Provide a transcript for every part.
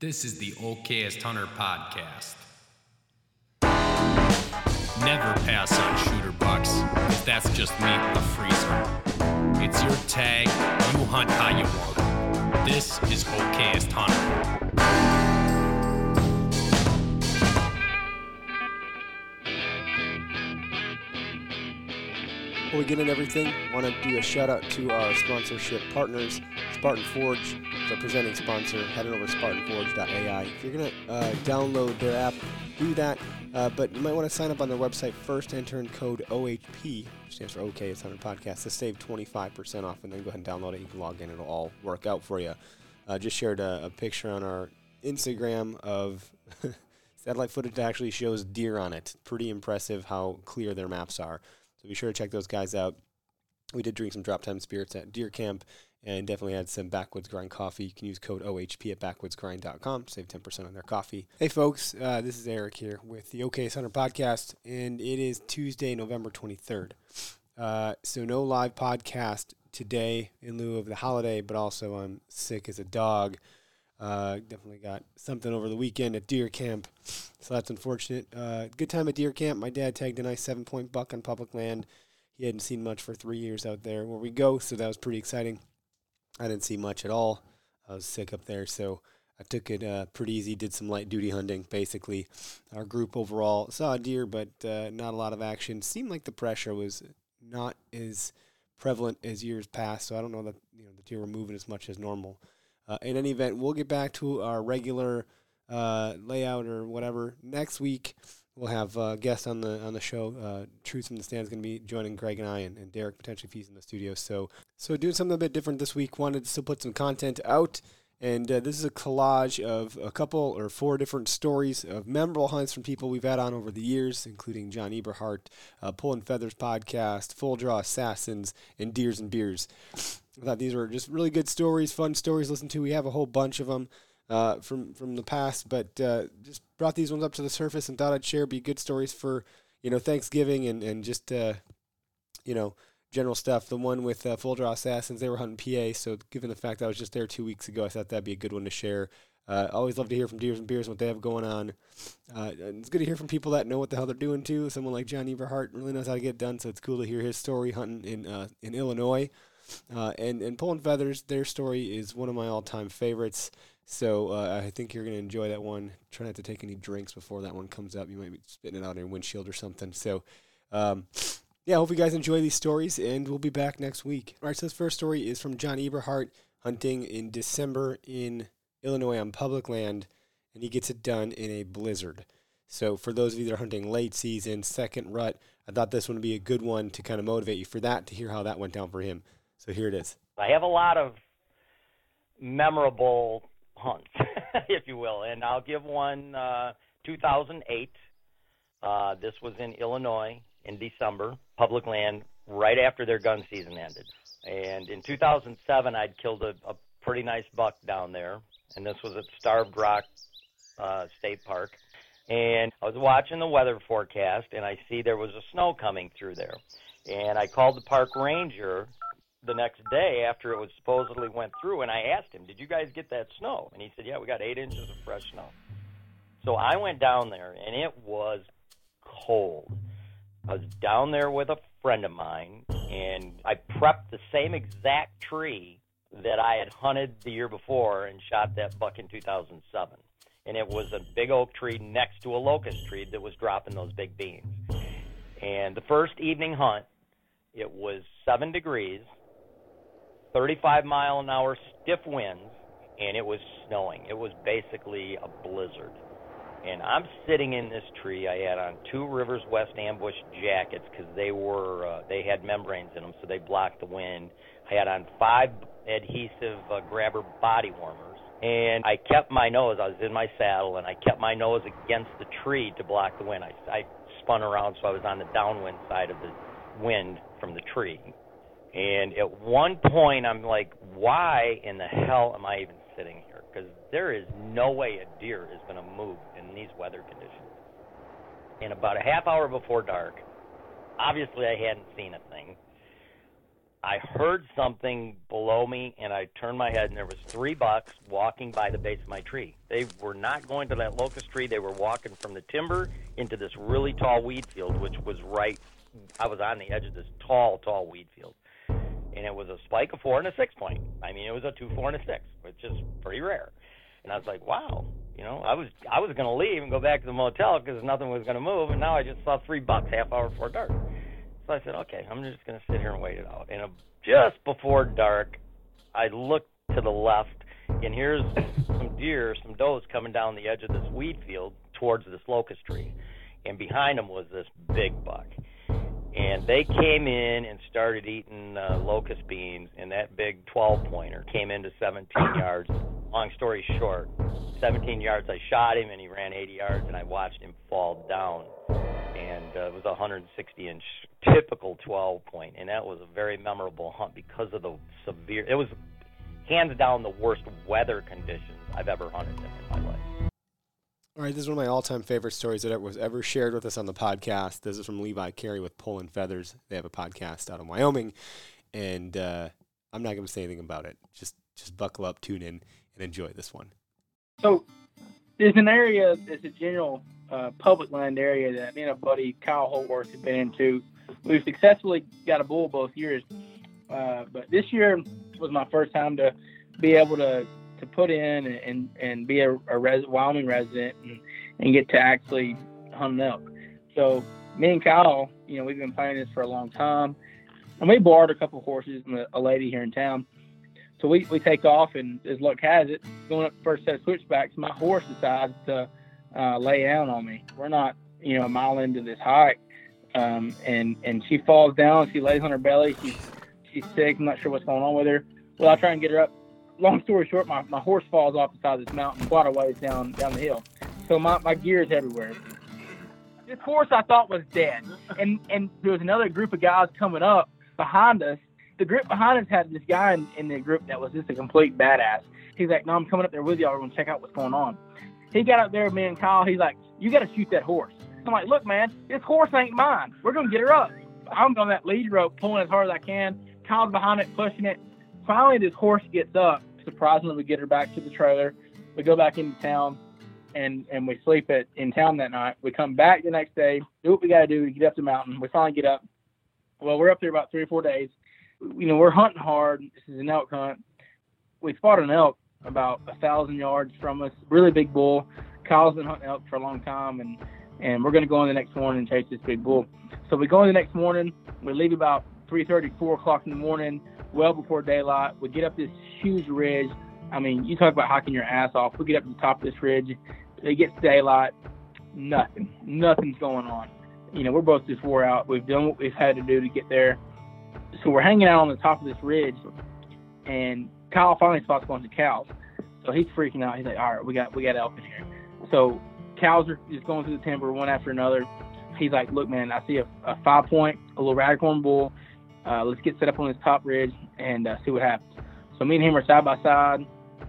This is the Okayest Hunter podcast. Never pass on shooter bucks, because that's just meat in the freezer. It's your tag, you hunt how you want. This is Okayest Hunter. Before we get into everything, want to do a shout out to our sponsorship partners, Spartan Forge, the presenting sponsor. Head over to SpartanForge.ai. If you're to uh, download their app, do that. Uh, but you might want to sign up on their website first, enter in code OHP, which stands for Okayest Hunter Podcast, to save 25% off, and then go ahead and download it. You can log in, it'll all work out for you. Uh, just shared a, a picture on our Instagram of satellite footage that actually shows deer on it. Pretty impressive how clear their maps are. So be sure to check those guys out. We did drink some drop time spirits at deer camp and definitely had some Backwoods Grind coffee. You can use code OHP at backwoodsgrind.com, save 10% on their coffee. Hey, folks, uh, this is Eric here with the OK Hunter podcast, and it is Tuesday, November 23rd. Uh, so, no live podcast today in lieu of the holiday, but also I'm sick as a dog. Uh, definitely got something over the weekend at deer camp, so that's unfortunate. Uh, good time at deer camp. My dad tagged a nice seven point buck on public land. He hadn't seen much for three years out there where we go, so that was pretty exciting. I didn't see much at all. I was sick up there, so I took it uh, pretty easy. Did some light duty hunting, basically. Our group overall saw a deer, but uh, not a lot of action. Seemed like the pressure was not as prevalent as years past, so I don't know that you know the deer were moving as much as normal. Uh, in any event, we'll get back to our regular uh, layout or whatever next week. We'll have uh, guests on the on the show. Uh, Truth from the Stand is going to be joining Greg and I, and, and Derek potentially if he's in the studio. So, so doing something a bit different this week. Wanted to still put some content out, and uh, this is a collage of a couple or four different stories of memorable hunts from people we've had on over the years, including John Eberhart, uh, and Feathers podcast, Full Draw Assassins, and Deers and Beers. I thought these were just really good stories, fun stories to listen to. We have a whole bunch of them uh, from from the past, but uh, just brought these ones up to the surface and thought I'd share. Be good stories for you know Thanksgiving and and just uh, you know general stuff. The one with uh, Full Draw Assassins, they were hunting PA, so given the fact that I was just there two weeks ago, I thought that'd be a good one to share. Uh, always love to hear from Deers and Beers and what they have going on. Uh, it's good to hear from people that know what the hell they're doing too. Someone like John Eberhart really knows how to get done, so it's cool to hear his story hunting in uh, in Illinois. Uh, and and Pull'n Feathers, their story is one of my all time favorites. So uh, I think you're going to enjoy that one. Try not to take any drinks before that one comes up. You might be spitting it out on your windshield or something. So, um, yeah, hope you guys enjoy these stories, and we'll be back next week. All right, so this first story is from John Eberhart hunting in December in Illinois on public land, and he gets it done in a blizzard. So for those of you that are hunting late season, second rut, I thought this one would be a good one to kind of motivate you for that, to hear how that went down for him. So here it is. I have a lot of memorable hunts, if you will, and I'll give one uh, 2008. Uh, this was in Illinois in December, public land, right after their gun season ended. And in 2007, I'd killed a, a pretty nice buck down there, and this was at Starved Rock uh, State Park. And I was watching the weather forecast, and I see there was a snow coming through there. And I called the park ranger the next day after it was supposedly went through, and I asked him, "Did you guys get that snow?" And he said, "Yeah, we got eight inches of fresh snow." So I went down there, and it was cold. I was down there with a friend of mine, and I prepped the same exact tree that I had hunted the year before and shot that buck in 2007. And it was a big oak tree next to a locust tree that was dropping those big beans. And the first evening hunt, it was seven degrees, 35 mile an hour stiff winds, and it was snowing. It was basically a blizzard. And I'm sitting in this tree. I had on two Rivers West ambush jackets because they were uh, they had membranes in them, so they blocked the wind. I had on five adhesive uh, grabber body warmers, and I kept my nose. I was in my saddle, and I kept my nose against the tree to block the wind. I, I spun around so I was on the downwind side of the wind from the tree. And at one point, I'm like, why in the hell am I even sitting here? Because there is no way a deer is going to move in these weather conditions. And about a half hour before dark, obviously I hadn't seen a thing. I heard something below me, and I turned my head, and there was three bucks walking by the base of my tree. They were not going to that locust tree. They were walking from the timber into this really tall weed field, which was right. I was on the edge of this tall, tall weed field, and it was a spike of four and a six point. I mean, it was a two, four, and a six, which is pretty rare. And I was like, wow, you know, I was I was to leave and go back to the motel because nothing was to move, and now I just saw three bucks half hour before dark. So I said, okay, I'm just to sit here and wait it out. And uh, just before dark, I looked to the left, and here's some deer, some does coming down the edge of this weed field towards this locust tree. And behind them was this big buck. And they came in and started eating uh, locust beans, and that big 12 pointer came into 17 yards. Long story short, 17 yards, I shot him, and he ran 80 yards, and I watched him fall down and uh, it was a 160 inch typical 12 point, and that was a very memorable hunt because of the severe. It was hands down the worst weather conditions I've ever hunted in, in my life. All right, this is one of my all-time favorite stories that was ever shared with us on the podcast. This is from Levi Carey with Pull'n Feathers. They have a podcast out of Wyoming, and uh, I'm not going to say anything about it. Just just buckle up, tune in, and enjoy this one. So there's an area, there's a general uh, public land area that me and a buddy Kyle Holtworth have been into. We've successfully got a bull both years, uh, but this year was my first time to be able to to put in and and be a, a res, Wyoming resident and, and get to actually hunt elk. So me and Kyle, you know, we've been planning this for a long time, and we borrowed a couple horses from a, lady here in town. So we, we take off, and as luck has it, going up first set of switchbacks, my horse decides to uh, lay down on me. We're not, you know, a mile into this hike, um, and and she falls down. She lays on her belly. She's she's sick. I'm not sure what's going on with her. Well, I try and get her up. Long story short, my, my horse falls off the side of this mountain quite a ways down down the hill. So my, my gear is everywhere. This horse I thought was dead, and and there was another group of guys coming up behind us. The group behind us had this guy in, in the group that was just a complete badass. He's like, "No, I'm coming up there with y'all. We're gonna check out what's going on." He got up there, me and Kyle. He's like, "You got to shoot that horse." I'm like, "Look, man, this horse ain't mine. We're gonna get her up." I'm on that lead rope, pulling as hard as I can. Kyle's behind it, pushing it. Finally, this horse gets up. Surprisingly, we get her back to the trailer. We go back into town, and and we sleep at in town that night. We come back the next day, do what we got to do. We get up the mountain. We finally get up. Well, we're up there about three or four days. You know, we're hunting hard. This is an elk hunt. We spot an elk about a thousand yards from us. Really big bull. Kyle's been hunting elk for a long time, and and we're going to go in the next morning and chase this big bull. So we go in the next morning. We leave about 3:30, 4 o'clock in the morning, well before daylight. We get up this huge ridge. I mean, you talk about hiking your ass off. We get up to the top of this ridge. It gets daylight. Nothing. Nothing's going on. You know, we're both just wore out. We've done what we've had to do to get there. So we're hanging out on the top of this ridge, and Kyle finally spots a bunch of cows. So he's freaking out. He's like, all right, we got we got elk in here. So cows are just going through the timber one after another. He's like, look, man, I see a, a five point, a little raghorn bull. Uh, let's get set up on this top ridge and uh, see what happens. So me and him are side by side,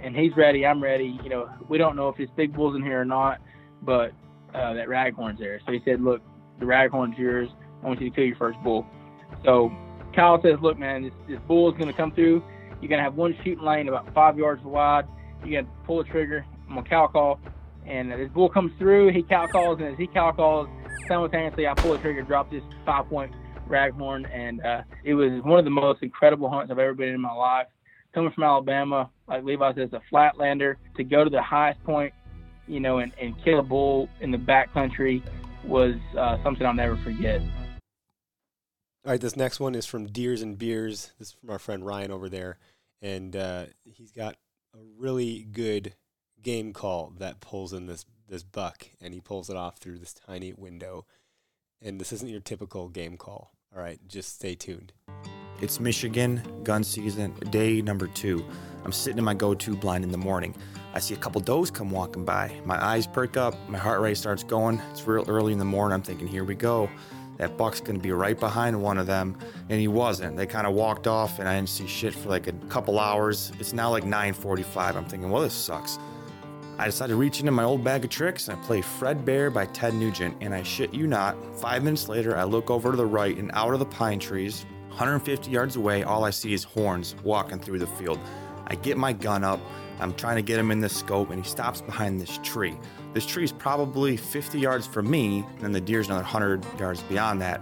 and he's ready. I'm ready. You know, we don't know if this big bull's in here or not, but uh, that raghorn's there. So he said, look, the raghorn's yours. I want you to kill your first bull. So Kyle says, look, man, this, this bull is going to come through. You're going to have one shooting lane about five yards wide. You're going to pull the trigger. I'm going to cow call. And this bull comes through. He cow calls. And as he cow calls, simultaneously, I pull the trigger, drop this five point raghorn. And uh, it was one of the most incredible hunts I've ever been in my life. coming from Alabama, like Levi says, a flatlander, to go to the highest point, you know, and, and kill a bull in the backcountry was uh, something I'll never forget. All right, this next one is from Deers and Beers. This is from our friend Ryan over there, and uh, he's got a really good game call that pulls in this this buck, and he pulls it off through this tiny window. And this isn't your typical game call. All right, just stay tuned. It's Michigan gun season, day number two. I'm sitting in my go to blind in the morning. I see a couple does come walking by. My eyes perk up, my heart rate starts going. It's real early in the morning. I'm thinking, here we go. That buck's gonna be right behind one of them. And he wasn't. They kind of walked off and I didn't see shit for like a couple hours. It's now like 9:45. I'm thinking, well, this sucks. I decided to reach into my old bag of tricks and I play Fred Bear by Ted Nugent. And I shit you not, five minutes later, I look over to the right and out of the pine trees, 150 yards away, all I see is horns walking through the field. I get my gun up, I'm trying to get him in the scope, and he stops behind this tree. This tree is probably 50 yards from me, and the deer's another 100 yards beyond that.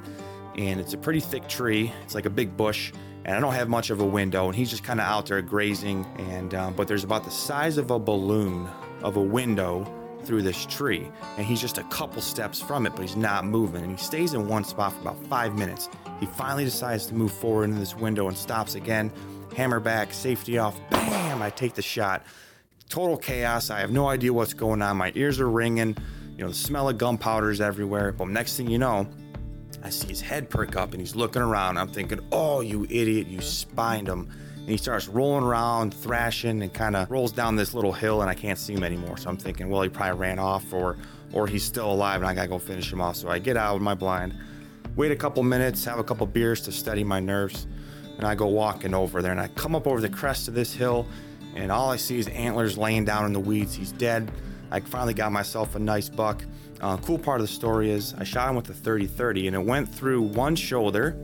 And it's a pretty thick tree, it's like a big bush and I don't have much of a window, and he's just kind of out there grazing. And um, but there's about the size of a balloon of a window through this tree, and he's just a couple steps from it, but he's not moving, and he stays in one spot for about five minutes. He finally decides to move forward into this window and stops again. Hammer back, safety off, bam! I take the shot. Total chaos. I have no idea what's going on. My ears are ringing. You know, the smell of gunpowder is everywhere. But next thing you know, I see his head perk up and he's looking around. I'm thinking, oh, you idiot, you spined him. He starts rolling around, thrashing, and kind of rolls down this little hill, and I can't see him anymore. So I'm thinking, well, he probably ran off, or or he's still alive, and I gotta go finish him off. So I get out of my blind, wait a couple minutes, have a couple beers to steady my nerves, and I go walking over there. And I come up over the crest of this hill, and all I see is antlers laying down in the weeds. He's dead. I finally got myself a nice buck. Uh, cool part of the story is I shot him with a 30-30 and it went through one shoulder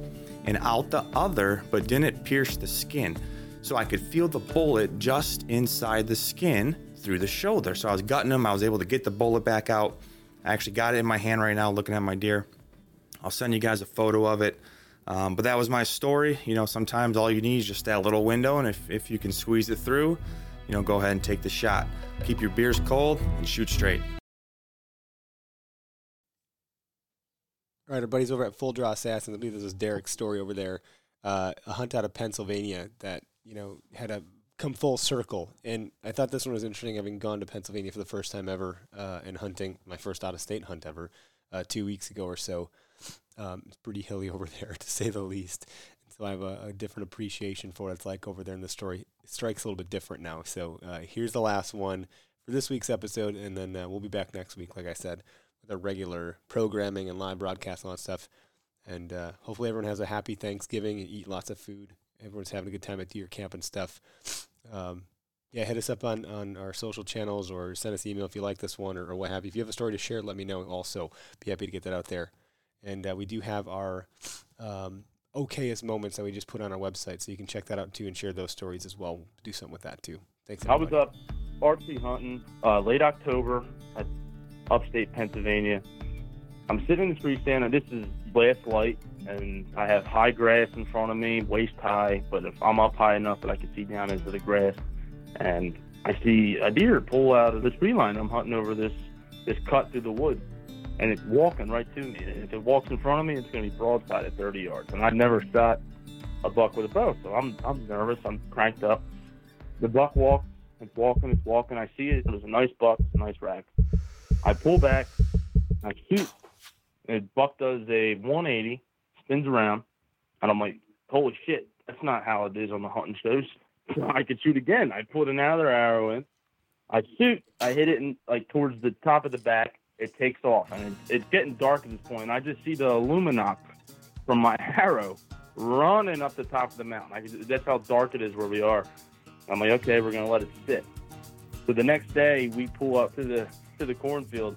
and out the other, but didn't pierce the skin. So I could feel the bullet just inside the skin through the shoulder. So I was gutting him. I was able to get the bullet back out. I actually got it in my hand right now, looking at my deer. I'll send you guys a photo of it. Um, but that was my story. You know, sometimes all you need is just that little window, and if, if you can squeeze it through, you know, go ahead and take the shot. Keep your beers cold and shoot straight. All right, our buddies over at Full Draw Assassin. I believe this is Derek's story over there. Uh, a hunt out of Pennsylvania that you know had a come full circle, and I thought this one was interesting. Having gone to Pennsylvania for the first time ever uh, and hunting, my first out of state hunt ever, uh, two weeks ago or so. Um, it's pretty hilly over there, to say the least. so I have a, a, different appreciation for what it's like over there, and the story strikes a little bit different now. So uh, here's the last one for this week's episode, and then uh, we'll be back next week, like I said with our regular programming and live broadcast and all that stuff. And uh, hopefully everyone has a happy Thanksgiving and eat lots of food. Everyone's having a good time at deer camp and stuff. Um, yeah, hit us up on, on our social channels or send us an email if you like this one or, or, what have you. If you have a story to share, let me know also. Be happy to get that out there. And uh, we do have our um, okayest moments that we just put on our website, so you can check that out too and share those stories as well. Do something with that too. Thanks. Everybody. I was up archery hunting uh, late October. I upstate Pennsylvania. I'm sitting in the tree stand, and this is last light, and I have high grass in front of me, waist high. But if I'm up high enough that I can see down into the grass, and I see a deer pull out of the tree line. I'm hunting over this this cut through the woods, and it's walking right to me. If it walks in front of me, it's going to be broadside at 30 yards. And I've never shot a buck with a bow, so I'm I'm nervous. I'm cranked up. The buck walks. It's walking. It's walking. I see it. There's a nice buck. It's a nice rack. I pull back, I shoot, and Buck does a 180, spins around, and I'm like, holy shit, that's not how it is on the hunting shows. I could shoot again. I put another arrow in, I shoot, I hit it in, like towards the top of the back. It takes off, and it's, getting dark at this point. I just see the Lumenok from my arrow running up the top of the mountain. I, that's how dark it is where we are. I'm like, okay, we're gonna let it sit. So the next day, we pull up to the to the cornfield.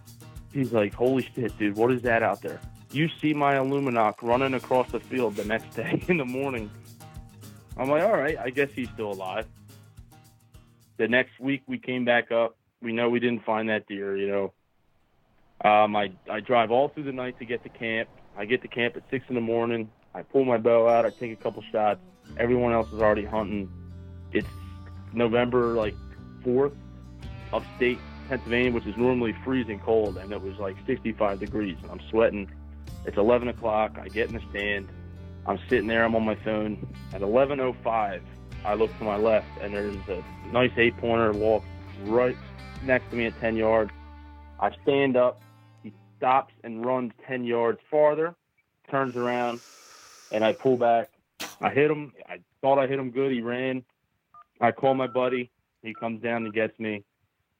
He's like, "Holy shit, dude! What is that out there?" You see my Lumenok running across the field the next day in the morning. I'm like, "All right, I guess he's still alive." The next week we came back up. We know we didn't find that deer. You know, um, I I drive all through the night to get to camp. I get to camp at six in the morning. I pull my bow out. I take a couple shots. Everyone else is already hunting. It's November like 4th, upstate Pennsylvania, which is normally freezing cold, and it was like 65 degrees, and I'm sweating. It's 11 o'clock. I get in the stand. I'm sitting there. I'm on my phone. At 11:05, I look to my left, and there's a nice eight-pointer walk right next to me at 10 yards. I stand up. He stops and runs 10 yards farther, turns around, and I pull back. I hit him. I thought I hit him good. He ran. I call my buddy. He comes down and gets me.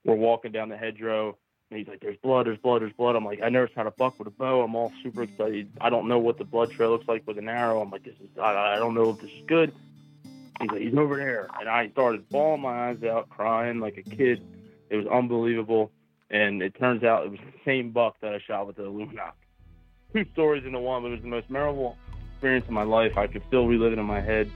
We're walking down the hedgerow. And he's like, "There's blood. There's blood. There's blood." I'm like, "I never shot a buck with a bow." I'm all super excited. I don't know what the blood trail looks like with an arrow. I'm like, "This is. I, I don't know if this is good." He's like, "He's over there," and I started bawling my eyes out, crying like a kid. It was unbelievable. And it turns out it was the same buck that I shot with the Illuminox. Two stories into one, but it was the most memorable experience of my life. I could still relive it in my head.